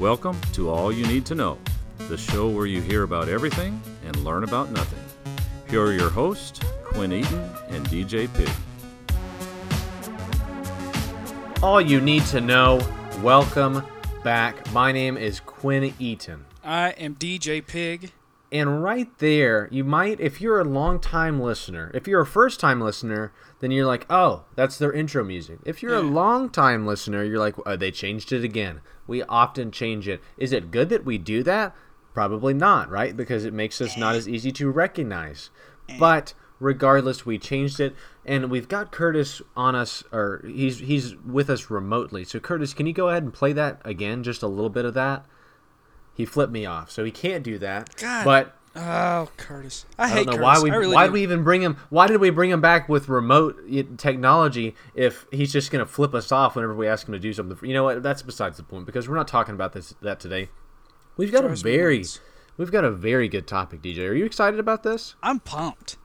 Welcome to All You Need to Know, the show where you hear about everything and learn about nothing. Here are your hosts, Quinn Eaton and DJ Pig. All you need to know. Welcome back. My name is Quinn Eaton. I am DJ Pig. And right there, you might, if you're a long time listener, if you're a first time listener, then you're like, oh, that's their intro music. If you're a Yeah. long time listener, you're like, oh, they changed it again. We often change it. Is it good that we do that? Probably not, right? Because it makes us not eh. as easy to recognize. Eh. But regardless, we changed it, and we've got Curtis on us, or he's he's with us remotely. So Curtis, can you go ahead and play that again, just a little bit of that? He flipped me off, so he can't do that. God, but Oh, Curtis. I, I hate don't know Curtis. why we really why do. did we even bring him. Why did we bring him back with remote technology if he's just going to flip us off whenever we ask him to do something? You know what? That's besides the point because we're not talking about this that today. We've got Drives a very we've got a very good topic, DJ. Are you excited about this? I'm pumped.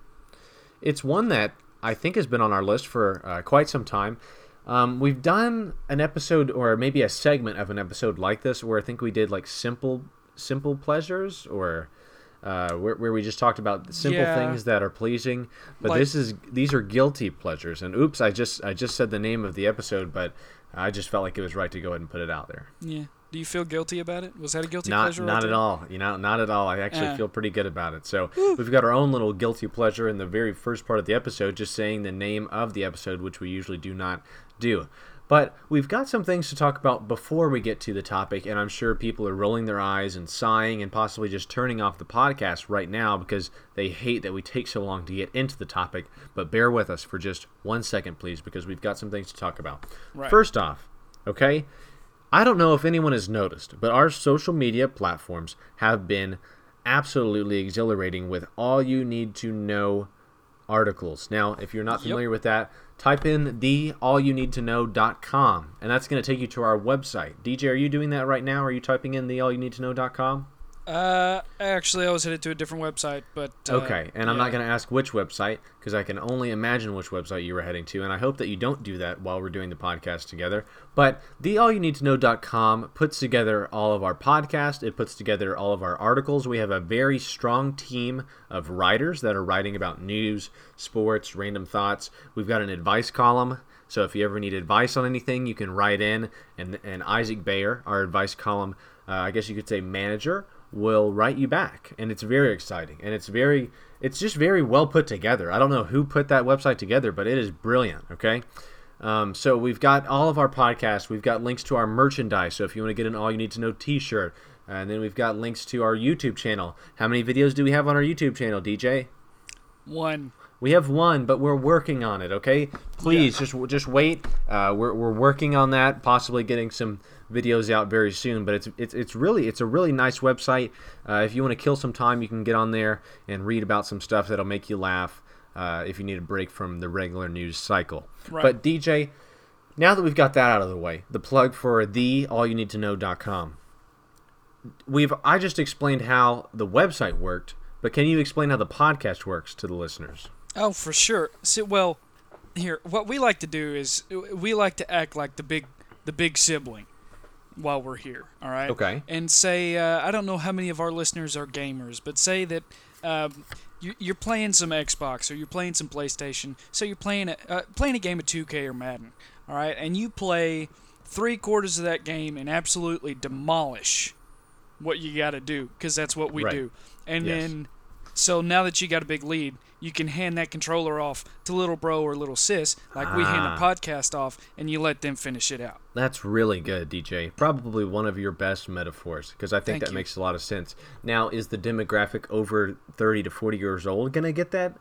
It's one that I think has been on our list for uh, quite some time. Um, we've done an episode or maybe a segment of an episode like this where I think we did like simple simple pleasures or uh, where, where we just talked about simple Yeah. things that are pleasing. But Like- this is these are guilty pleasures. And oops, I just I just said the name of the episode, but I just felt like it was right to go ahead and put it out there. Yeah. Do you feel guilty about it? Was that a guilty Not pleasure? not at all. You know, not at all. I actually Yeah. feel pretty good about it. So we've got our own little guilty pleasure in the very first part of the episode, just saying the name of the episode, which we usually do not do. But we've got some things to talk about before we get to the topic, and I'm sure people are rolling their eyes and sighing and possibly just turning off the podcast right now because they hate that we take so long to get into the topic. But bear with us for just one second, please, because we've got some things to talk about. Right. First off, okay, I don't know if anyone has noticed, but our social media platforms have been absolutely exhilarating with all you need to know articles. Now, if you're not Yep. familiar with that, type in the allyouneedtoknow.com and that's going to take you to our website. DJ, are you doing that right now? Are you typing in the allyouneedtoknow.com? Uh, actually, I was headed to a different website, but uh, Okay, and I'm not going to ask which website because I can only imagine which website you were heading to, and I hope that you don't do that while we're doing the podcast together. But the allyouneedtoknow.com puts together all of our podcast. It puts together all of our articles. We have a very strong team of writers that are writing about news, sports, random thoughts. We've got an advice column. So if you ever need advice on anything, you can write in, and, and Isaac Bayer, our advice column, uh, I guess you could say manager, will write you back. And it's very exciting. And it's very it's just very well put together. I don't know who put that website together but it is brilliant okay? Um, so we've got all of our podcasts. We've got links to our merchandise. So if you want to get an all you need to know t-shirt and then we've got links to our youtube channel. How many videos do we have on our youtube channel dj one. we have one, but we're working on it. Okay, please just just wait. Uh, we're, we're working on that, possibly getting some videos out very soon. But it's it's it's really it's a really nice website. Uh, if you want to kill some time, you can get on there and read about some stuff that'll make you laugh. Uh, if you need a break from the regular news cycle. Right. But DJ, now that we've got that out of the way, the plug for the allyouneedtoknow.com. We've I just explained how the website worked, but can you explain how the podcast works to the listeners? Oh, for sure. See, well, here, what we like to do is we like to act like the big, the big sibling while we're here. All right. Okay. And say, uh, I don't know how many of our listeners are gamers, but say that um, you, you're playing some Xbox or you're playing some PlayStation. So you're playing a uh, playing a game of 2K or Madden. All right, and you play three quarters of that game and absolutely demolish what you got to do because that's what we Right. do. And Yes. then, so now that you got a big lead, you can hand that controller off to little bro or little sis, like we hand Ah. a podcast off, and you let them finish it out. That's really good, DJ. Probably one of your best metaphors because I think Thank that you. makes a lot of sense. Now, is the demographic over 30 to 40 years old going to get that?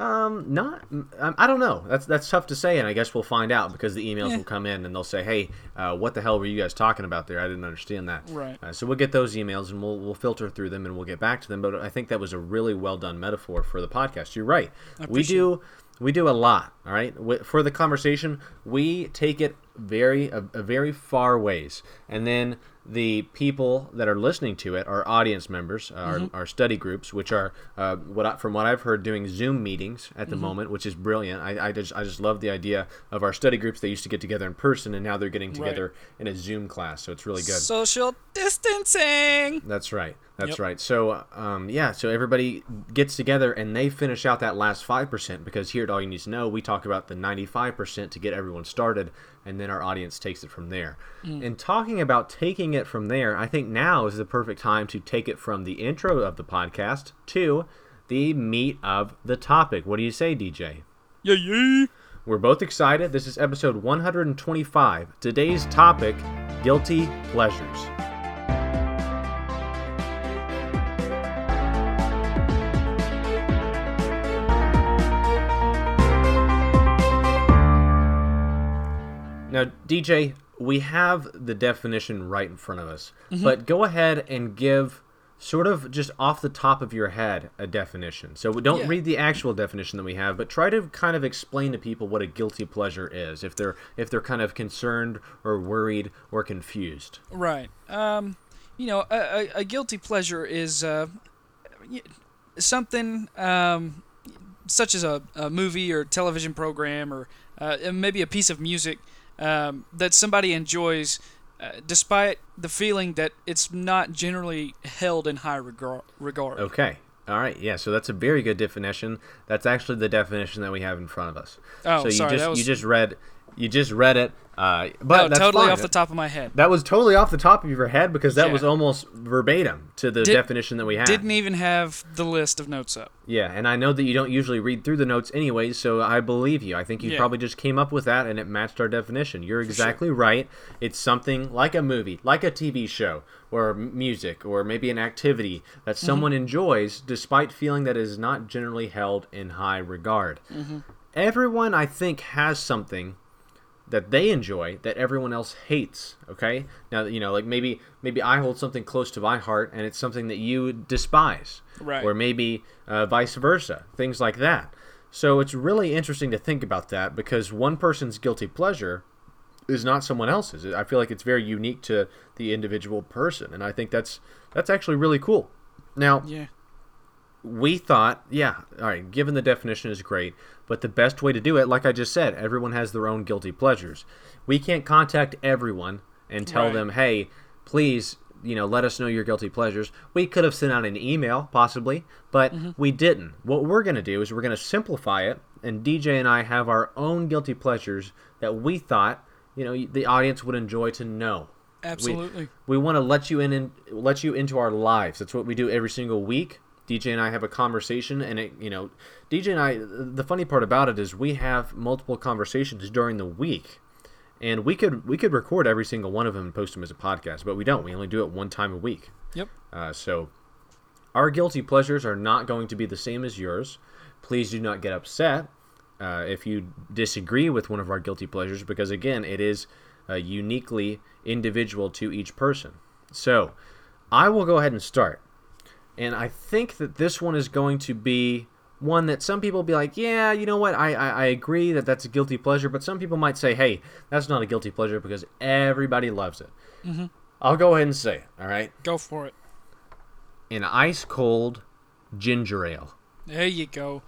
Um, not. um, I don't know. That's that's tough to say, and I guess we'll find out because the emails Yeah. will come in and they'll say, "Hey, uh, what the hell were you guys talking about there? I didn't understand that." Right. Uh, so we'll get those emails and we'll we'll filter through them and we'll get back to them. But I think that was a really well done metaphor for the podcast. You're right. We do We do a lot, all right? For the conversation, we take it very a, a very far ways. And then the people that are listening to it are audience members, uh, our, mm-hmm. our study groups, which are uh, what I, from what I've heard doing Zoom meetings at the mm-hmm. moment, which is brilliant. I, I just I just love the idea of our study groups. They used to get together in person, and now they're getting together in a Zoom class. So it's really good. Social distancing. That's right. That's Yep. right. So, um, yeah, so everybody gets together and they finish out that last 5% because here at All You Need to Know, we talk about the 95% to get everyone started, and then our audience takes it from there. And talking about taking it from there, I think now is the perfect time to take it from the intro of the podcast to the meat of the topic. What do you say, DJ? Yeah, yeah. We're both excited. This is episode 125. Today's topic guilty pleasures. Now, DJ, we have the definition right in front of us, but go ahead and give sort of just off the top of your head a definition. So don't Yeah. read the actual definition that we have, but try to kind of explain to people what a guilty pleasure is if they're if they're kind of concerned or worried or confused. Right. Um, you know, a, a, a guilty pleasure is uh, something um, such as a, a movie or television program or uh, maybe a piece of music um, that somebody enjoys, uh, despite the feeling that it's not generally held in high regard. regard. Okay. All right. Yeah. So that's a very good definition. That's actually the definition that we have in front of us. Oh, so you sorry, just was- you just read you just read it. Uh, but No, that's totally fine. off the top of my head. That was totally off the top of your head because that Yeah. was almost verbatim to the Did- definition that we had. Didn't even have the list of notes up. Yeah, and I know that you don't usually read through the notes anyways, so I believe you. I think you Yeah. probably just came up with that and it matched our definition. You're exactly right. It's something like a movie, like a TV show, or music, or maybe an activity that Mm-hmm. someone enjoys despite feeling that it is not generally held in high regard. Mm-hmm. Everyone, I think, has something that they enjoy that everyone else hates okay? Now you know like maybe maybe i hold something close to my heart and it's something that you despise. Right. or maybe uh, vice versa things like that. So it's really interesting to think about that because one person's guilty pleasure is not someone else's. I feel like it's very unique to the individual person and i think that's that's actually really cool. Now Yeah. We thought, yeah, all right, given the definition is great, but the best way to do it, like I just said, everyone has their own guilty pleasures. We can't contact everyone and tell Right. them, hey, please, you know, let us know your guilty pleasures. We could have sent out an email, possibly, but mm-hmm. we didn't. What we're going to do is we're going to simplify it, and DJ and I have our own guilty pleasures that we thought, you know, the audience would enjoy to know. Absolutely. We want to let you in and let you into our lives. That's what we do every single week. DJ and I have a conversation, and it, you know, DJ and I. The funny part about it is we have multiple conversations during the week, and we could we could record every single one of them and post them as a podcast, but we don't. We only do it one time a week. Yep. Uh, so, our guilty pleasures are not going to be the same as yours. Please do not get upset uh, if you disagree with one of our guilty pleasures, because again, it is uh, uniquely individual to each person. So, I will go ahead and start. And I think that this one is going to be one that some people will be like, yeah, you know what, I, I, I agree that that's a guilty pleasure, but some people might say, hey, that's not a guilty pleasure because everybody loves it. Mm-hmm. I'll go ahead and say it, all right? Go for it. An ice cold ginger ale. There you go.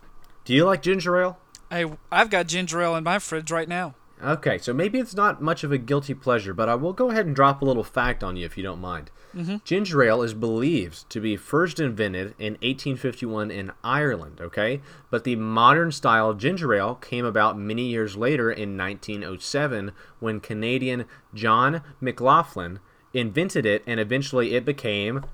Do you like ginger ale? Hey, I've got ginger ale in my fridge right now. Okay, so maybe it's not much of a guilty pleasure, but I will go ahead and drop a little fact on you if you don't mind. Mm-hmm. Ginger ale is believed to be first invented in 1851 in Ireland, okay? But the modern style ginger ale came about many years later in 1907 when Canadian John McLaughlin invented it and eventually it became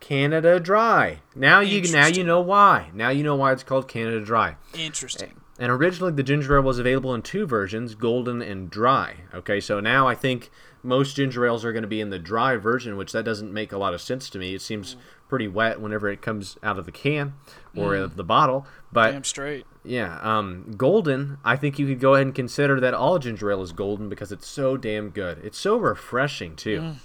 Canada Dry. Now you now you know why. Now you know why it's called Canada Dry. Interesting. And originally, the ginger ale was available in two versions, golden and dry. Okay, so now I think most ginger ales are going to be in the dry version, which that doesn't make a lot of sense to me. It seems pretty wet whenever it comes out of the can or of the bottle. But Damn straight. yeah, um, golden. I think you could go ahead and consider that all ginger ale is golden because it's so damn good. It's so refreshing too. Mm.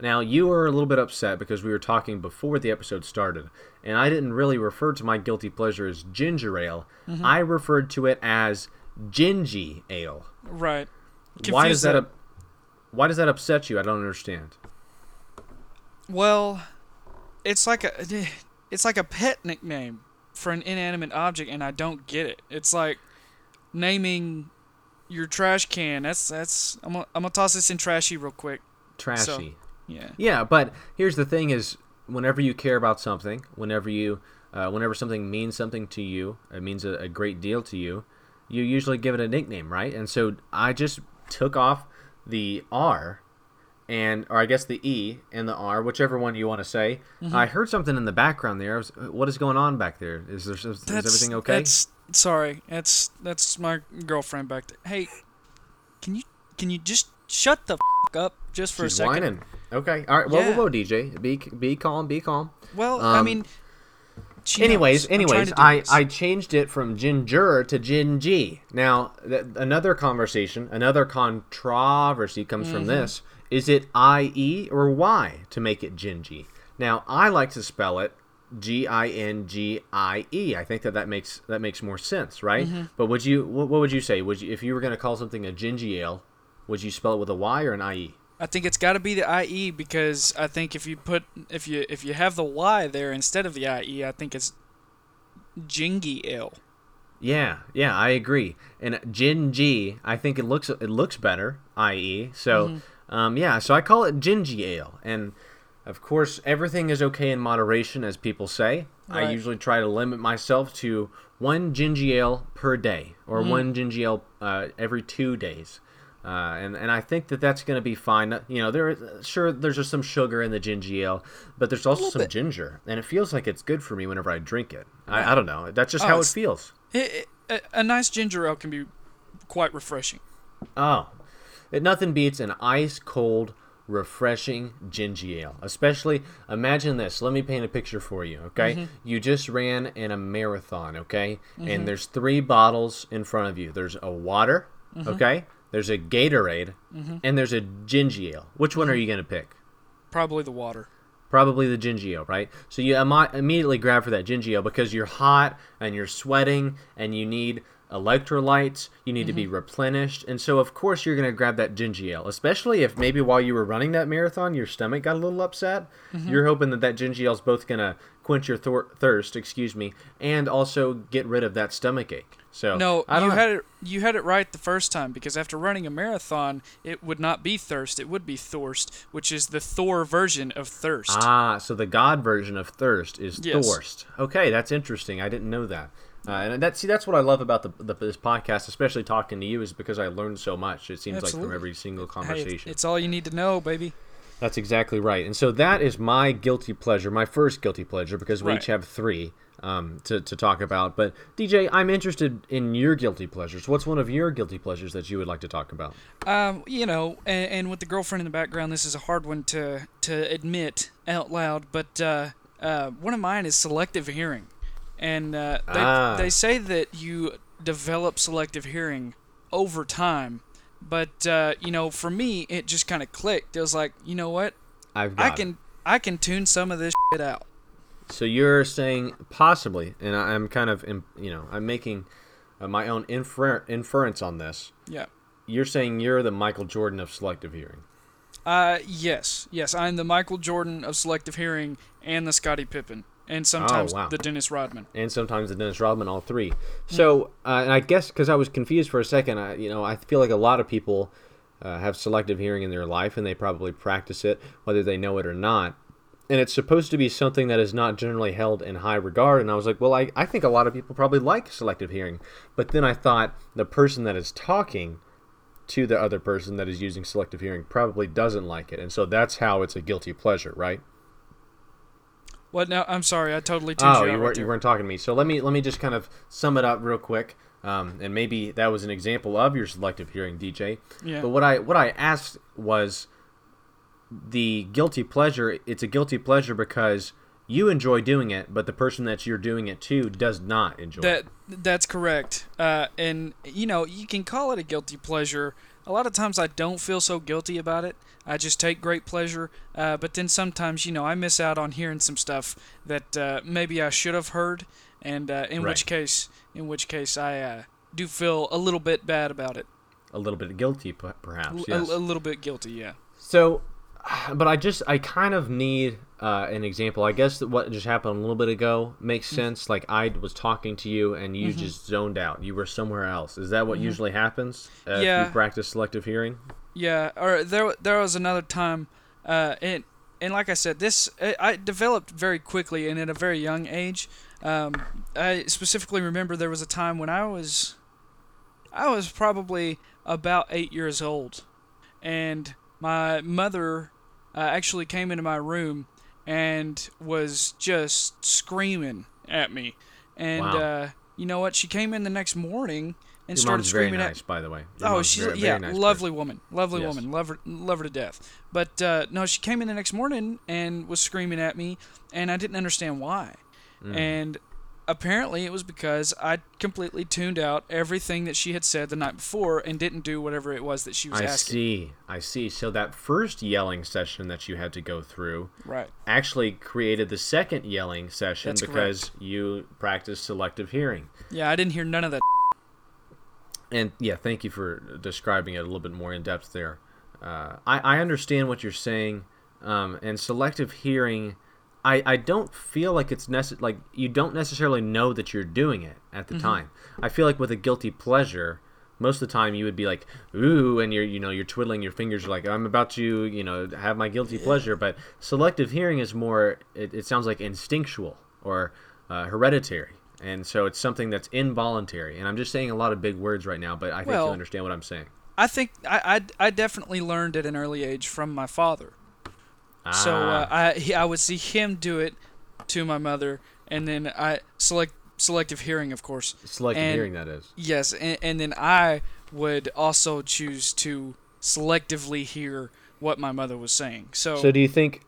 Now you were a little bit upset because we were talking before the episode started, and I didn't really refer to my guilty pleasure as ginger ale. Mm-hmm. I referred to it as gingy ale. Right. why does that, up- why does that upset you? I don't understand. Well, it's like a it's like a pet nickname for an inanimate object, and I don't get it. It's like naming your trash can. That's that's. I'm gonna, I'm gonna toss this in trashy real quick. Trashy. Yeah. Yeah, but here's the thing: is whenever you care about something, whenever you, uh, whenever something means something to you, it means a, a great deal to you. You usually give it a nickname, right? And so I just took off the R, and or I guess the E and the R, whichever one you want to say. Mm-hmm. I heard something in the background there. I was, what is going on back there? Is there is, is That's, everything okay? That's sorry. That's that's my girlfriend back there. Hey, can you can you just shut the f- up just for She's a second? whining. Okay, all right. Whoa, Yeah. whoa, whoa, DJ, be be calm, be calm. Well, I Um, mean. she anyways, knows. Anyways, I. I changed it from ginger to gingy. Now, th- another conversation, another controversy comes Mm-hmm. from this. Is it I-E or Y to make it gingy? Now, I like to spell it G-I-N-G-I-E. I think that that makes that makes more sense, right? Mm-hmm. But would you what, what would you say? Would you if you were going to call something a gingy ale, would you spell it with a Y or an E? I-E? I think it's got to be the IE because I think if you put if you if you have the Y there instead of the IE, I think it's Jingy Ale. Yeah, yeah, I agree. And Gin G, I think it looks it looks better, i.e. So, um, yeah, so I call it Gingy Ale, and of course everything is okay in moderation, as people say. I usually try to limit myself to one Gingy Ale per day, or one Gingy Ale uh, every two days. Uh, and and I think that that's going to be fine. You know, there sure there's just some sugar in the ginger ale, but there's also some bit. ginger, and it feels like it's good for me whenever I drink it. I, I don't know. That's just Oh, how it feels. It, it, a, nice ginger ale can be quite refreshing. Oh, it nothing beats an ice cold, refreshing ginger ale. Especially, imagine this. Let me paint a picture for you. Okay, mm-hmm. you just ran in a marathon. Okay, and mm-hmm. there's three bottles in front of you. There's a water. Mm-hmm. Okay, there's a Gatorade, mm-hmm. and there's a gingy ale. Which one are you gonna pick? Probably the water. Probably the ginger ale, right? So you imi- immediately grab for that ginger ale because you're hot and you're sweating and you need electrolytes. You need to be mm-hmm. replenished, and so of course you're gonna grab that ginger ale. Especially if maybe while you were running that marathon, your stomach got a little upset. Mm-hmm. You're hoping that that ginger ale is both gonna quench your thor- thirst, excuse me, and also get rid of that stomach ache. So No, I you don't had it. You had it right the first time because after running a marathon, it would not be thirst. It would be thirst, which is the Thor version of thirst. Ah, so the God version of thirst is Yes. thirst. Okay, that's interesting. I didn't know that. Uh, and that see, that's what I love about the, the this podcast, especially talking to you, is because I learned so much. It seems like from every single Hey, conversation. it's, it's all you need to know, baby. That's exactly right. And so that is my guilty pleasure, my first guilty pleasure, because we Right. each have three um, to, to talk about. But DJ, I'm interested in your guilty pleasures. What's one of your guilty pleasures that you would like to talk about? Um, you know, and, and with the girlfriend in the background, this is a hard one to to admit out loud. But uh, uh, one of mine is selective hearing, and uh, they Ah. they say that you develop selective hearing over time. But uh, you know, for me, it just kind of clicked. It was like, you know what? I've got I it. can I can tune some of this shit out. So you're saying possibly, and I'm kind of, you know, I'm making uh, my own infer- inference on this. Yeah. You're saying you're the Michael Jordan of selective hearing. Uh, yes, yes. I'm the Michael Jordan of selective hearing and the Scottie Pippen, and sometimes Oh, wow. the Dennis Rodman. and sometimes the Dennis Rodman, all three. So, uh, and I guess because I was confused for a second, I, you know, I feel like a lot of people uh, have selective hearing in their life, and they probably practice it, whether they know it or not. And it's supposed to be something that is not generally held in high regard. And I was like, well, I, I think a lot of people probably like selective hearing. But then I thought the person that is talking to the other person that is using selective hearing probably doesn't like it. And so that's how it's a guilty pleasure, right? What? No, I'm sorry. I totally tuned Oh, you you weren't you there. weren't talking to me. So let me let me just kind of sum it up real quick. Um, and maybe that was an example of your selective hearing, DJ. Yeah. But what I what I asked was the guilty pleasure. It's a guilty pleasure because you enjoy doing it, but the person that you're doing it to does not enjoy That it. that's correct. Uh, and you know you can call it a guilty pleasure, a lot of times I don't feel so guilty about it. I just take great pleasure. Uh, but then sometimes, you know, I miss out on hearing some stuff that uh, maybe I should have heard, and uh, in Right. which case, in which case, I uh, do feel a little bit bad about it. A little bit guilty, perhaps. Yes. a, a little bit guilty, yeah. So, but I just I kind of need uh, an example. I guess that what just happened a little bit ago makes Mm-hmm. sense. Like I was talking to you and you just zoned out. You were somewhere else. Is that what usually happens? Uh, If Mm-hmm. Yeah. you practice selective hearing. Yeah, or there there was another time, uh, and and like I said, this I I developed very quickly and at a very young age. Um, I specifically remember there was a time when I was, I was probably about eight years old, and my mother uh, actually came into my room and was just screaming at me, and Wow. uh, you know what? She came in the next morning and Your started mom's very screaming at nice, by the way. Your Oh, she's very, yeah, very nice lovely person. woman, lovely Yes. woman, love her, love her to death. But uh, no, she came in the next morning and was screaming at me, and I didn't understand why. Mm. And apparently, it was because I completely tuned out everything that she had said the night before and didn't do whatever it was that she was I asking. I see. I see. So that first yelling session that you had to go through Right. actually created the second yelling session That's because you practiced selective hearing. Yeah, I didn't hear none of that. And yeah, thank you for describing it a little bit more in depth there. Uh, I, I understand what you're saying, um, and selective hearing. I, I don't feel like it's necess- like you don't necessarily know that you're doing it at the time. I feel like with a guilty pleasure, most of the time you would be like, ooh, and you're you know you're twiddling your fingers like I'm about to you know have my guilty pleasure. But selective hearing is more. It, it sounds like instinctual or uh, hereditary. And so it's something that's involuntary. And I'm just saying a lot of big words right now, but I think Well- you understand what I'm saying. I think I, I, I definitely learned at an early age from my father. So uh, Ah, I he, I would see him do it to my mother, and then I select selective hearing, of course. selective and- hearing, that is. Yes, and, and then I would also choose to selectively hear what my mother was saying. So, So do you think,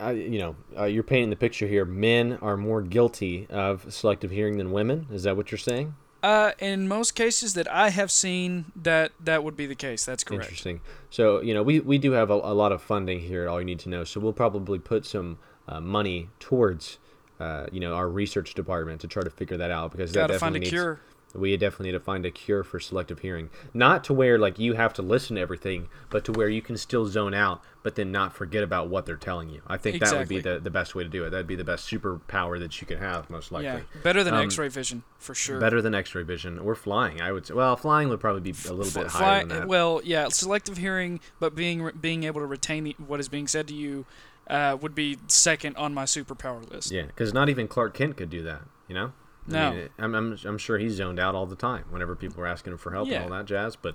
uh, you know, uh, you're painting the picture here, men are more guilty of selective hearing than women? Is that what you're saying? Uh, in most cases that I have seen, that that would be the case. That's correct. Interesting. So, you know, we, we do have a, a lot of funding here at All You Need to Know. So we'll probably put some uh, money towards, uh, you know, our research department to try to figure that out because Got that to find a definitely needs, cure. We definitely need to find a cure for selective hearing. Not to where like you have to listen to everything, but to where you can still zone out, but then not forget about what they're telling you. I think that would be the, the best way to do it. That'd be the best superpower that you could have, most likely. Yeah, better than Um, X-ray vision for sure. Better than X-ray vision or flying, I would say. Well, flying would probably be a little bit Fly- higher than that. Well, yeah, selective hearing, but being being able to retain what is being said to you uh, would be second on my superpower list. Yeah, because not even Clark Kent could do that. You know. I No. mean, I'm, I'm, I'm sure he's zoned out all the time whenever people are asking him for help Yeah. and all that jazz. But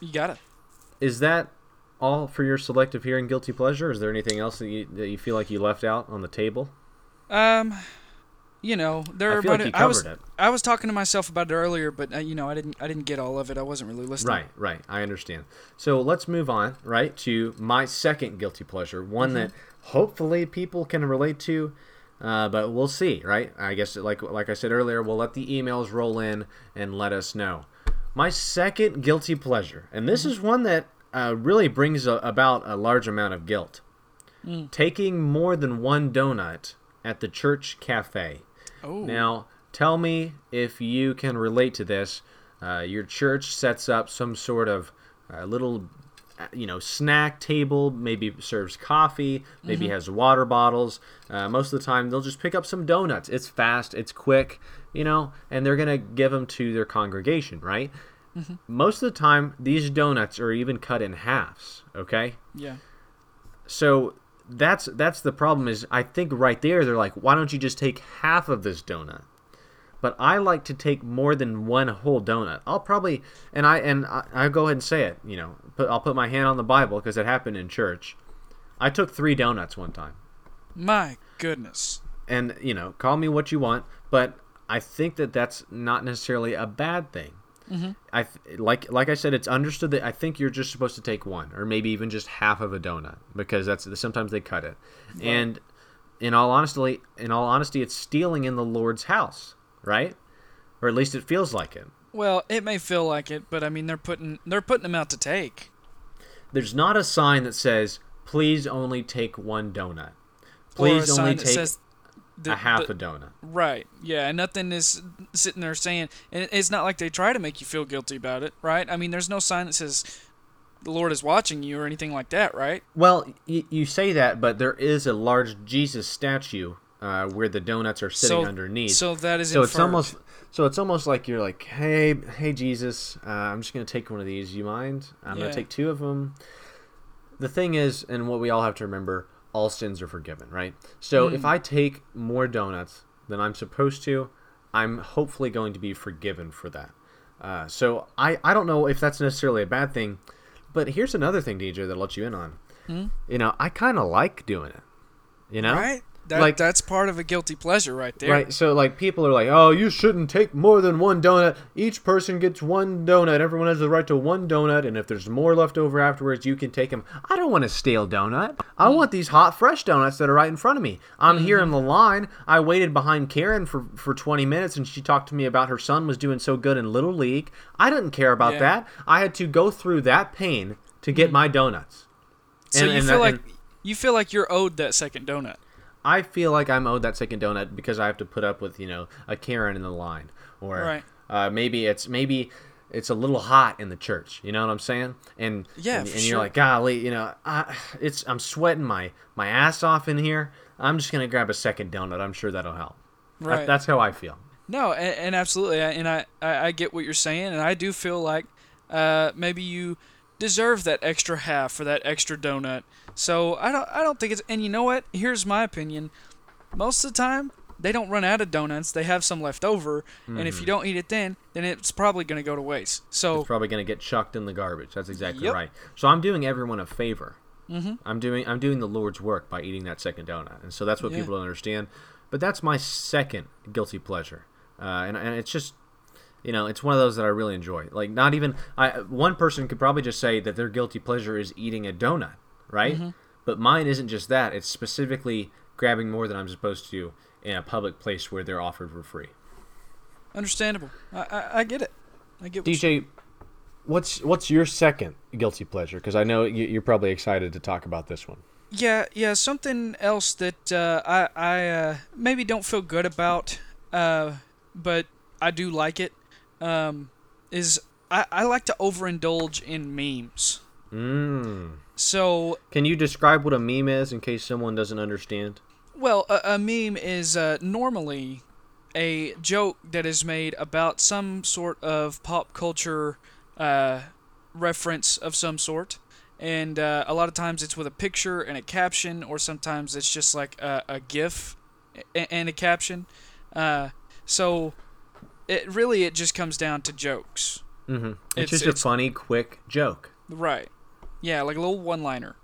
You got it. is that all for your selective hearing guilty pleasure? Is there anything else that you, that you feel like you left out on the table? Um, you know, there I are feel like I was covered it. I was talking to myself about it earlier, but uh, you know, I didn't I didn't get all of it. I wasn't really listening. Right, right. I understand. So let's move on, right, to my second guilty pleasure, one that hopefully people can relate to, uh, but we'll see, right? I guess, like like I said earlier, we'll let the emails roll in and let us know. My second guilty pleasure, and this is one that uh, really brings a, about a large amount of guilt. Taking more than one donut at the church cafe. Oh, Now, tell me if you can relate to this. Uh, your church sets up some sort of uh, little, you know, snack table. Maybe serves coffee. Maybe has water bottles. Uh, most of the time, they'll just pick up some donuts. It's fast. It's quick. You know, and they're gonna give them to their congregation, right? Most of the time, these donuts are even cut in halves. Okay yeah. so that's that's the problem is i think right there they're like why don't you just take half of this donut but i like to take more than one whole donut i'll probably and i and I, i'll go ahead and say it you know put, i'll put my hand on the bible because it happened in church i took three donuts one time My goodness. and you know call me what you want but i think that that's not necessarily a bad thing mm-hmm. I th- like like I said, it's understood that I think you're just supposed to take one, or maybe even just half of a donut, because that's sometimes they cut it. And in all honesty, in all honesty, it's stealing in the Lord's house, right? Or at least it feels like it. Well, it may feel like it, but I mean they're putting they're putting them out to take. There's not a sign that says, "Please only take one donut." Please only take the- a half the- a donut. Right. Yeah, and nothing is sitting there saying and it's not like they try to make you feel guilty about it, right? I mean, there's no sign that says the Lord is watching you or anything like that, right? Well, y- you say that, but there is a large Jesus statue uh, where the donuts are sitting so underneath. So that is so it's almost so it's almost like you're like, hey, hey, Jesus, uh, I'm just gonna take one of these. You mind? I'm Yeah. gonna take two of them. The thing is, and what we all have to remember, all sins are forgiven, right? So Hmm. if I take more donuts than I'm supposed to, I'm hopefully going to be forgiven for that. Uh, so I, I don't know if that's necessarily a bad thing, but here's another thing, DJ, that I'll let you in on. You know, I kind of like doing it. You know, right? That, Like- that's part of a guilty pleasure right there. Right. So like people are like, "Oh, you shouldn't take more than one donut. Each person gets one donut. Everyone has the right to one donut, and if there's more left over afterwards, you can take them." I don't want a stale donut. I hmm. want these hot fresh donuts that are right in front of me. I'm hmm. here in the line. I waited behind Karen for for 20 minutes and she talked to me about her son was doing so good in little league. I didn't care about Yeah. that. I had to go through that pain to get hmm. my donuts. So And- you and feel that- like and- you feel like you're owed that second donut. I feel like I'm owed that second donut because I have to put up with you know a Karen in the line, or Right. uh, maybe it's maybe it's a little hot in the church. You know what I'm saying? And Yeah, and, and sure. you're like, golly, you know, I, it's I'm sweating my my ass off in here. I'm just gonna grab a second donut. I'm sure that'll help. Right. that's how I feel. No, and, and absolutely, and I, I, I get what you're saying, and I do feel like uh, maybe you deserve that extra half or that extra donut. So I don't, I don't think it's. And you know what? Here's my opinion. Most of the time, they don't run out of donuts. They have some left over, and if you don't eat it then, then it's probably going to go to waste. So It's probably gonna get chucked in the garbage. That's exactly Yep. right. So I'm doing everyone a favor. Mm-hmm. I'm doing I'm doing the Lord's work by eating that second donut, and so that's what Yeah. people don't understand. But that's my second guilty pleasure, uh, and and it's just you know it's one of those that I really enjoy. Like not even I one person could probably just say that their guilty pleasure is eating a donut, right? Mm-hmm. But mine isn't just that. It's specifically grabbing more than I'm supposed to in a public place where they're offered for free. understandable. I, I, I get it. I get. What you- DJ, what's what's your second guilty pleasure? Because I know you- you're probably excited to talk about this one. Yeah, yeah. Something else that uh, I I uh, maybe don't feel good about, uh, but I do like it. Um, is I, I like to overindulge in memes. Mm. So, Can you describe what a meme is in case someone doesn't understand? well, a, a meme is uh, normally a joke that is made about some sort of pop culture uh, reference of some sort. And uh, a lot of times it's with a picture and a caption, or sometimes it's just like a, a GIF and a caption. Uh, so it really it just comes down to jokes, Mm-hmm. It's- It's, just it's- a funny, quick joke. right? Yeah, like a little one-liner.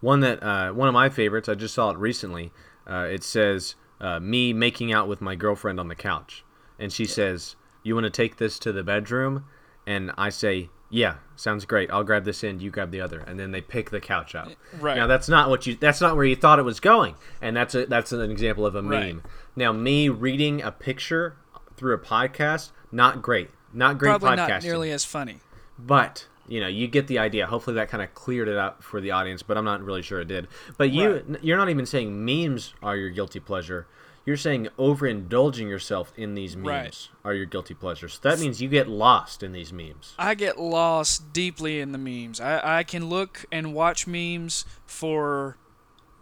One that uh, one of my favorites. I just saw it recently. Uh, it says uh, me making out with my girlfriend on the couch, and she says, "You want to take this to the bedroom?" And I say, "Yeah, sounds great. I'll grab this end. You grab the other." And then they pick the couch up. Right. Now that's not what you. That's not where you thought it was going. And that's a that's an example of a Right. meme. Now me reading a picture through a podcast, not great. Not great Probably podcasting. not nearly as funny. But you know, you get the idea. Hopefully, that kind of cleared it up for the audience. But I'm not really sure it did. But you, Right. you're not even saying memes are your guilty pleasure. You're saying overindulging yourself in these memes Right. are your guilty pleasure. So that means you get lost in these memes. I get lost deeply in the memes. I, I can look and watch memes for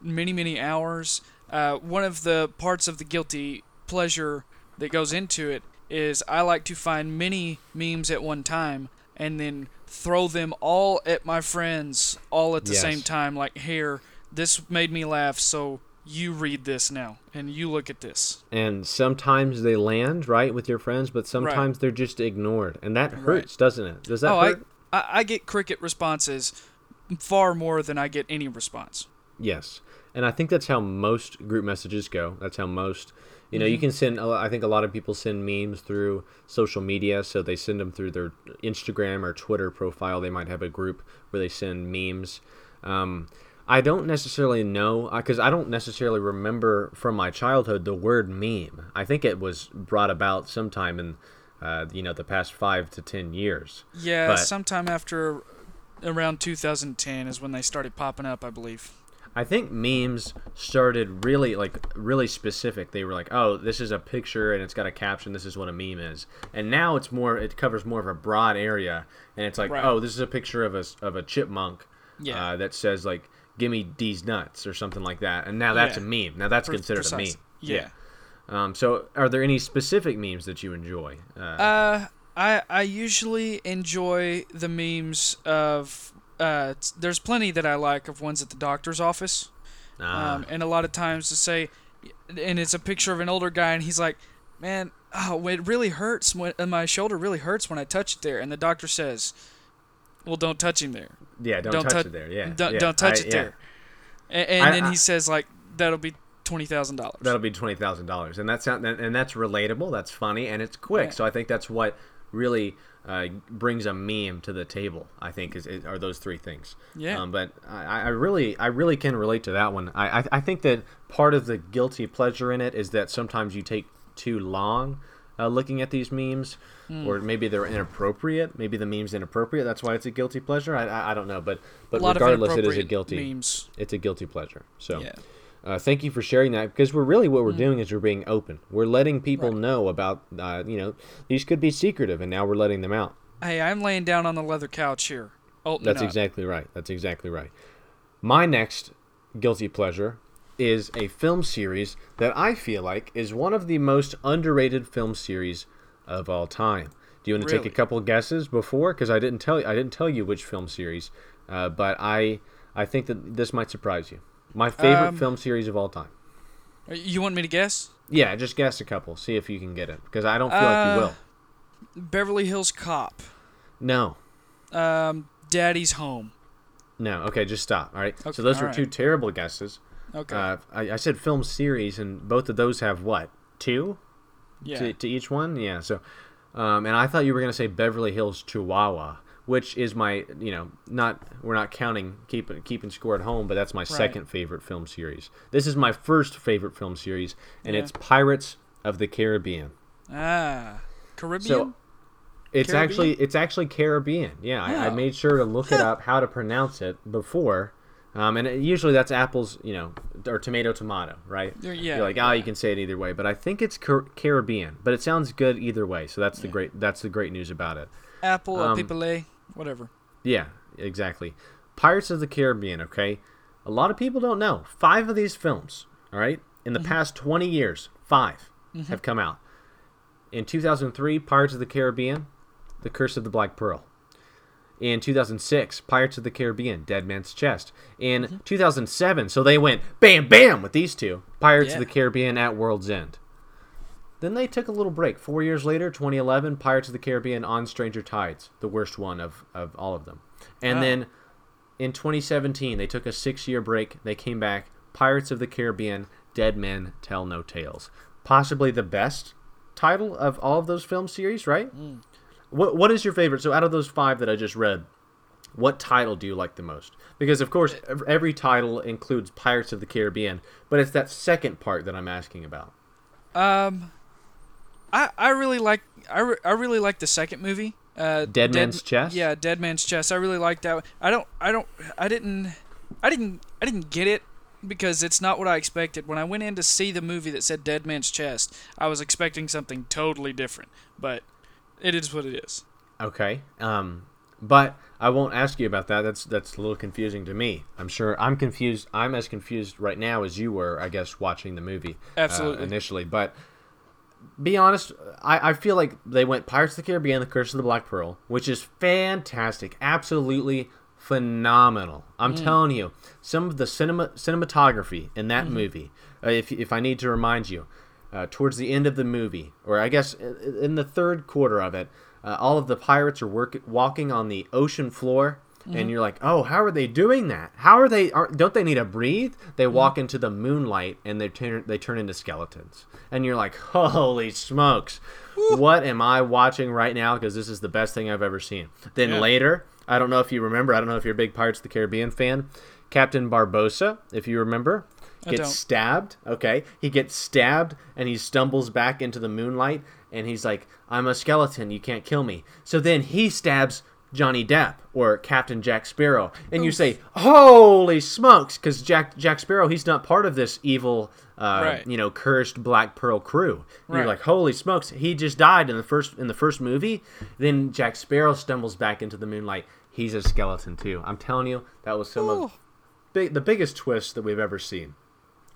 many, many hours. Uh, one of the parts of the guilty pleasure that goes into it is I like to find many memes at one time and then throw them all at my friends all at the Yes. same time. Like, here, this made me laugh, so you read this now and you look at this. And sometimes they land right with your friends, but sometimes they're just ignored, and that hurts, doesn't it? Does that oh, hurt? I I get cricket responses far more than I get any response. Yes, and I think that's how most group messages go. That's how most, you know, you can send. I think a lot of people send memes through social media, so they send them through their Instagram or Twitter profile. They might have a group where they send memes. Um, I don't necessarily know because I don't necessarily remember from my childhood the word meme. I think it was brought about sometime in uh, you know, the past five to ten years. Yeah, But- sometime after around 2010 is when they started popping up, I believe. I think memes started really like really specific. They were like, "Oh, this is a picture and it's got a caption. This is what a meme is." And now it's more it covers more of a broad area and it's like, Right. "Oh, this is a picture of a of a chipmunk Yeah. uh, that says like give me these nuts or something like that." And now that's Yeah. a meme. Now that's considered precise. a meme. Yeah. Um, so are there any specific memes that you enjoy? Uh, Uh, I I usually enjoy the memes of. Uh, there's plenty that I like of ones at the doctor's office. ah, Um, and a lot of times to say, and it's a picture of an older guy, and he's like, "Man, oh, it really hurts when and my shoulder really hurts when I touch it there." And the doctor says, "Well, don't touch him there. yeah, don't, don't touch tou- it there. Yeah, don't, yeah, don't touch I- it yeah. there." And, and I- then I- he says, "Like that'll be twenty thousand dollars." That'll be twenty thousand dollars, and that's and that's relatable. That's funny, and it's quick. Yeah. So I think that's what really uh, brings a meme to the table. I think is, is are those three things. Yeah. Um, but I, I really, I really can relate to that one. I, I, I think that part of the guilty pleasure in it is that sometimes you take too long. Uh, looking at these memes, Hmm. or maybe they're inappropriate. Maybe the meme's inappropriate. That's why it's a guilty pleasure. I, I, I don't know, but but regardless, it is a guilty. memes. It's a guilty pleasure. So Yeah. Uh, thank you for sharing that because we're really what we're doing is we're being open. We're letting people Mm. Right. know about uh, you know these could be secretive, and now we're letting them out. Hey, I'm laying down on the leather couch here. Open That's up. exactly right. That's exactly right. My next guilty pleasure is a film series that I feel like is one of the most underrated film series of all time. Do you want to take a couple guesses before? Because I didn't tell you. I didn't tell you which film series, uh, but I I think that this might surprise you. My favorite Um, film series of all time. Uh, You want me to guess? Yeah, just guess a couple. See if you can get it because I don't feel like Uh, you will. Beverly Hills Cop. No, Um, Daddy's Home. no. Okay, just stop. All right. Okay, so those were right. two terrible guesses. Okay. Uh, I, I said film series, and both of those have what two yeah. to, to each one. Yeah. So, um, and I thought you were gonna say Beverly Hills Chihuahua, which is my you know not we're not counting keeping keeping score at home, but that's my second favorite film series. This is my first favorite film series, and Yeah. it's Pirates of the Caribbean. ah, Caribbean. So it's Caribbean? actually it's actually Caribbean. Yeah, I, I made sure to look it up how to pronounce it before. Um, and it, usually that's apples, you know, or tomato tomato, right? Yeah, You're like, oh, you can say it either way, but I think it's Car- Caribbean, but it sounds good either way. So that's the great that's the great news about it. Apple, um, a pipele, whatever. Yeah, exactly. Pirates of the Caribbean, okay? A lot of people don't know. Five of these films, all right, in the mm-hmm. past 20 years, 5 mm-hmm. have come out. In 2003, Pirates of the Caribbean, The Curse of the Black Pearl. In 2006, Pirates of the Caribbean, Dead Man's Chest. In mm-hmm. 2007, so they went bam, bam with these two Pirates Yeah. of the Caribbean at World's End. Then they took a little break. Four years later, 2011, Pirates of the Caribbean on Stranger Tides, the worst one of, of all of them. And Wow. then in 2017, they took a six year break. They came back, Pirates of the Caribbean, Dead Men Tell No Tales. Possibly the best title of all of those film series, right? What, what is your favorite? So, out of those five that I just read, what title do you like the most? Because, of course, every title includes Pirates of the Caribbean, but it's that second part that I'm asking about. Um, I I really like I, re- I really like the second movie. Uh, Dead Man's Chest? Yeah, Dead Man's Chest. I really like that. one. I don't I don't I didn't I didn't I didn't get it because it's not what I expected. When I went in to see the movie that said Dead Man's Chest, I was expecting something totally different. But it is what it is. Okay. Um, but I won't ask you about that. That's that's a little confusing to me. I'm sure I'm confused. I'm as confused right now as you were, I guess, watching the movie. uh, Absolutely. initially, but be honest, I, I feel like they went Pirates of the Caribbean, The Curse of the Black Pearl, which is fantastic, absolutely phenomenal. I'm telling you, some of the cinema cinematography in that movie. Uh, if if I need to remind you, uh, towards the end of the movie, or I guess in the third quarter of it, uh, all of the pirates are work, walking on the ocean floor. And you're like, oh, how are they doing that? How are they? Are, don't they need to breathe? They walk into the moonlight and they turn they turn into skeletons. And you're like, holy smokes, what am I watching right now? Because this is the best thing I've ever seen. Then Yeah. later, I don't know if you remember. I don't know if you're a big Pirates of the Caribbean fan. Captain Barbossa, if you remember, gets stabbed. Okay, he gets stabbed and he stumbles back into the moonlight and he's like, "I'm a skeleton. You can't kill me." So then he stabs Johnny Depp or Captain Jack Sparrow, and you say, "Holy smokes!" Because Jack Jack Sparrow, he's not part of this evil, uh, Right. you know, cursed Black Pearl crew. And You're like, "Holy smokes!" He just died in the first in the first movie. Then Jack Sparrow stumbles back into the moonlight. He's a skeleton too. I'm telling you, that was some Ooh. of big, the biggest twist that we've ever seen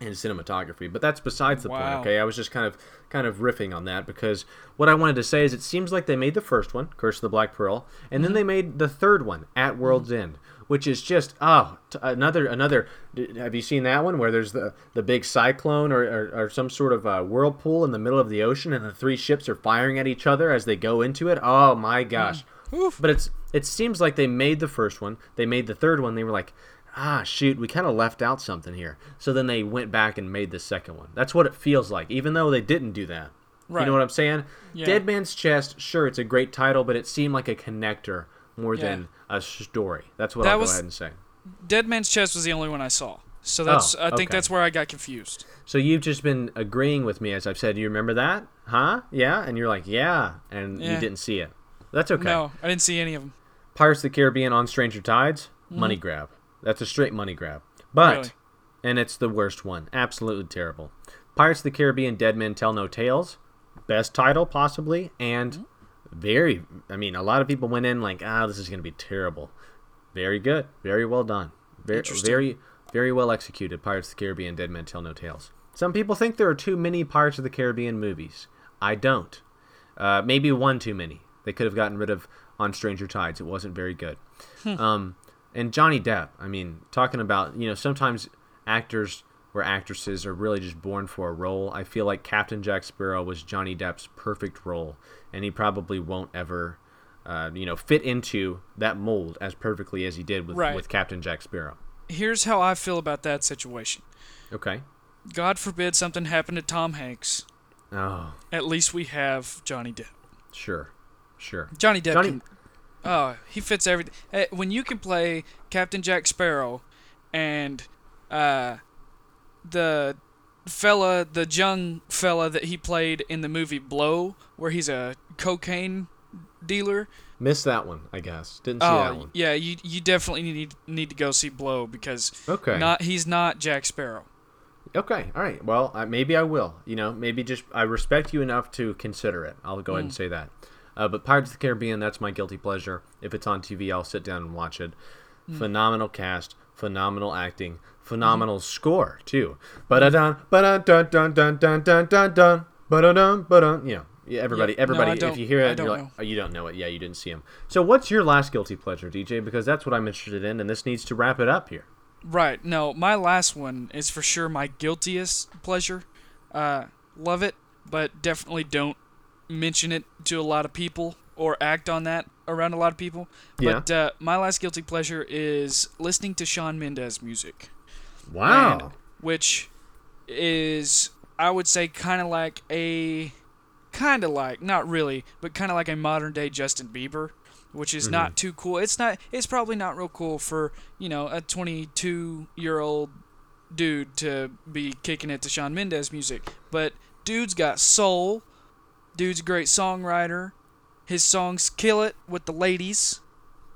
in cinematography. But that's besides the point. Okay, I was just kind of kind of riffing on that because what I wanted to say is it seems like they made the first one, Curse of the Black Pearl, and then they made the third one, At World's End, which is just oh t- another another. d- Have you seen that one where there's the the big cyclone or, or, or some sort of uh, whirlpool in the middle of the ocean and the three ships are firing at each other as they go into it? Oh my gosh! Oof. But it's it seems like they made the first one, they made the third one, they were like, ah shoot, we kind of left out something here. So then they went back and made the second one. That's what it feels like, even though they didn't do that. You know what I'm saying? Yeah. Dead Man's Chest, sure, it's a great title, but it seemed like a connector more Yeah. than a story. That's what That I'll was- go ahead and say. Dead Man's Chest was the only one I saw. So that's Oh, I think okay. that's where I got confused. So you've just been agreeing with me as I've said, you remember that? Huh? Yeah? And you're like, yeah. And you didn't see it. That's okay. No, I didn't see any of them. Pirates of the Caribbean on Stranger Tides, money grab. That's a straight money grab. But. Really? and it's the worst one. Absolutely terrible. Pirates of the Caribbean, Dead Men Tell No Tales. Best title, possibly. And Mm-hmm. very, I mean, a lot of people went in like, ah, this is going to be terrible. Very good. Very well done. Very, very, very well executed. Pirates of the Caribbean, Dead Men Tell No Tales. Some people think there are too many Pirates of the Caribbean movies. I don't. Uh, maybe one too many. They could have gotten rid of on Stranger Tides. It wasn't very good. Um, and Johnny Depp. I mean, talking about you know sometimes actors or actresses are really just born for a role. I feel like Captain Jack Sparrow was Johnny Depp's perfect role, and he probably won't ever, uh, you know, fit into that mold as perfectly as he did with Right. with Captain Jack Sparrow. Here's how I feel about that situation. Okay. God forbid something happened to Tom Hanks. Oh, At least we have Johnny Depp. sure, sure. Johnny Depp Johnny- can. Oh, he fits everything. Eh, When you can play Captain Jack Sparrow, and uh, the fella, the young fella that he played in the movie Blow, where he's a cocaine dealer. Missed that one, I guess. Didn't see that Oh, one. yeah, you you definitely need need to go see Blow because Okay. not he's not Jack Sparrow. Okay, all right. Well, uh, maybe I will. You know, maybe just I respect you enough to consider it. I'll go ahead and Mm. say that. Uh, but Pirates of the Caribbean, that's my guilty pleasure. If it's on TV, I'll sit down and watch it. Mm. Phenomenal cast, phenomenal acting, phenomenal score too. Ba-da-dun, ba-dun, dun, dun, dun, dun, dun, dun, ba-da-dun, ba-dun. You know, yeah, everybody, Yeah, everybody. I if you hear it, you're like, know. oh, you don't know it. Yeah, you didn't see him. So, what's your last guilty pleasure, DJ? Because that's what I'm interested in, and this needs to wrap it up here. Right. No, my last one is for sure my guiltiest pleasure. Uh, love it, but definitely don't mention it to a lot of people or act on that around a lot of people. Yeah. But uh, my last guilty pleasure is listening to Shawn Mendes music, Wow. And- which is I would say kind of like a kind of like not really, but kind of like a modern day Justin Bieber, which is not too cool. It's not. It's probably not real cool for you know a 22 year old dude to be kicking it to Shawn Mendes music, but dude's got soul. Dude's a great songwriter. His songs kill it with the ladies.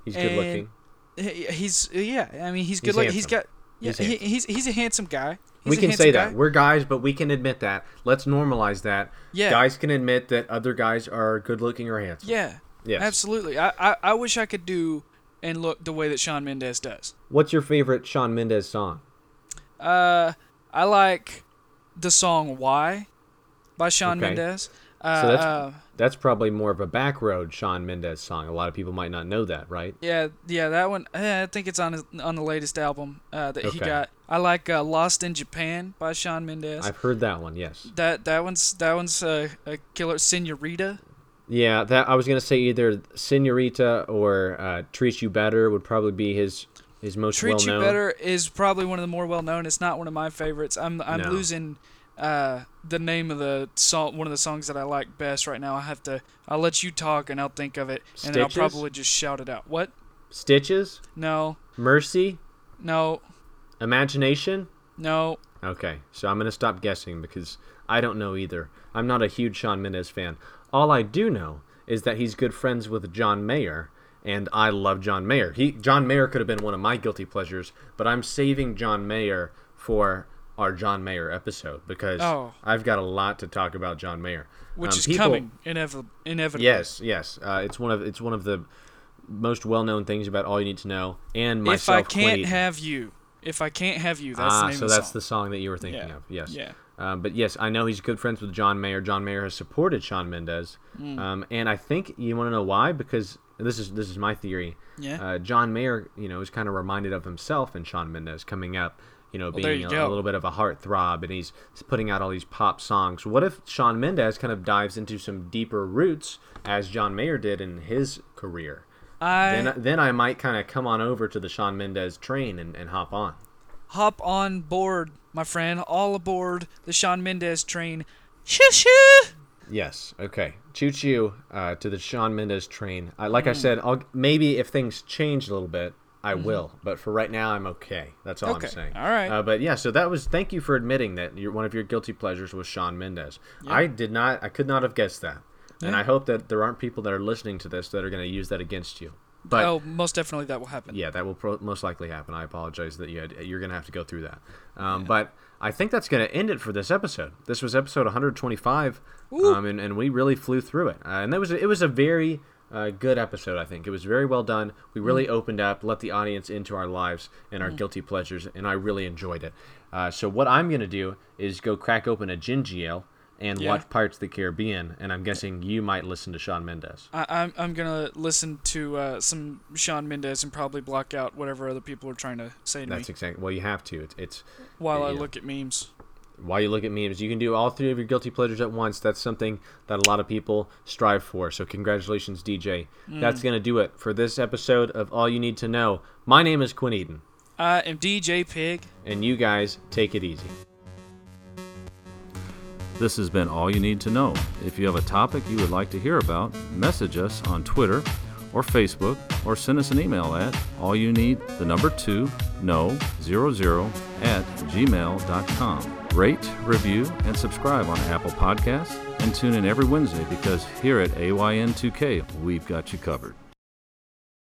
He's good looking. He's yeah. I mean, he's good He's looking. he's got yeah. He's he, he's he's a handsome guy. He's we can say that guy. we're guys, but we can admit that. Let's normalize that. Yeah. Guys can admit that other guys are good looking or handsome. Yeah. Yes. Absolutely. I, I I wish I could do and look the way that Shawn Mendes does. What's your favorite Shawn Mendes song? Uh, I like the song "Why" by Shawn Okay. Mendes. Uh, So that's uh, that's probably more of a back road Shawn Mendes song. A lot of people might not know that, right? yeah, yeah, that one. eh, I think it's on his, on the latest album uh, that he got. I like uh, "Lost in Japan" by Shawn Mendes. I've heard that one. Yes. that that one's that one's uh, a killer. "Senorita." Yeah, that I was gonna say either Senorita or uh, Treat You Better would probably be his his most well "Treat You known. Better" is probably one of the more well known. It's not one of my favorites. I'm I'm No. losing uh, the name of the song. One of the songs that I like best right now. I have to. I'll let you talk and I'll think of it, and then I'll probably just shout it out. What? Stitches, No, Mercy, no, Imagination, no. Okay, so I'm gonna stop guessing because I don't know either. I'm not a huge Shawn Mendes fan. All I do know is that he's good friends with John Mayer, and I love John Mayer. He John Mayer could have been one of my guilty pleasures, but I'm saving John Mayer for our John Mayer episode because Oh. I've got a lot to talk about John Mayer, Which Um, is people- coming inevitably. inevitably. Yes, yes. Uh, it's one of it's one of the most well-known things about all you need to know. And myself, If I can't Eden. have you, if I can't have you, that's ah, the name so of the that's song. the song that you were thinking Yeah, of. Yes. yeah. Um, but yes, I know he's good friends with John Mayer. John Mayer has supported Shawn Mendes, Mm. um, and I think you want to know why because this is this is my theory. Yeah. Uh, John Mayer, you know, is kind of reminded of himself and Shawn Mendes coming up. You know, Well, being you a, a little bit of a heartthrob, and he's putting out all these pop songs. What if Shawn Mendes kind of dives into some deeper roots as John Mayer did in his career? I then, then I might kind of come on over to the Shawn Mendes train and, and hop on. hop on board, my friend. All aboard the Shawn Mendes train. Shoo shoo. Yes. Okay. Choo choo uh, to the Shawn Mendes train. I, like I Hmm. said, I'll maybe if things change a little bit, I will. But for right now, I'm okay. That's all Mm-hmm. Okay, I'm saying. all right. Uh, but yeah, so that was. Thank you for admitting that your one of your guilty pleasures was Shawn Mendes. I did not. I could not have guessed that. And I hope that there aren't people that are listening to this that are going to use that against you. But oh, most definitely that will happen. yeah, that will pro- most likely happen. I apologize that you had, you're going to have to go through that. Um, But I think that's going to end it for this episode. This was episode 125, um, and, and we really flew through it. Uh, and that was it was a very uh, good episode. I think it was very well done. We really opened up, let the audience into our lives and our guilty pleasures, and I really enjoyed it. Uh, so what I'm going to do is go crack open a ginger ale and Yeah. watch Pirates of the Caribbean, and I'm guessing you might listen to Shawn Mendes. I, I'm I'm gonna listen to uh, some Shawn Mendes and probably block out whatever other people are trying to say to That's me exactly well. You have to. It's, it's while I yeah. look at memes. While you look at memes. You can do all three of your guilty pleasures at once. That's something that a lot of people strive for. So congratulations, DJ. Mm. That's gonna do it for this episode of All You Need to Know. My name is Quinn Eden, I am DJ Pig. and you guys take it easy. This has been All You Need to Know. If you have a topic you would like to hear about, message us on Twitter or Facebook or send us an email at all you need the number two no zero zero at gmail.com. Rate, review, and subscribe on Apple Podcasts and tune in every Wednesday because here at AYN2K we've got you covered.